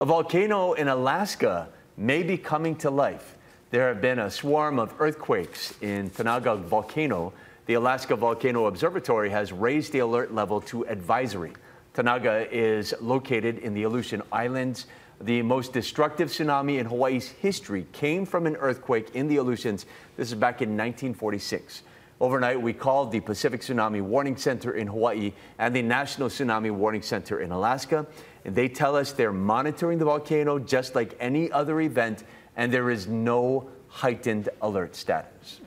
A volcano in Alaska may be coming to life. There have been a swarm of earthquakes in Tanaga Volcano. The Alaska Volcano Observatory has raised the alert level to advisory. Tanaga is located in the Aleutian Islands. The most destructive tsunami in Hawaii's history came from an earthquake in the Aleutians. This is back in 1946. Overnight, we called the Pacific Tsunami Warning Center in Hawaii and the National Tsunami Warning Center in Alaska. And they tell us they're monitoring the volcano just like any other event, and there is no heightened alert status.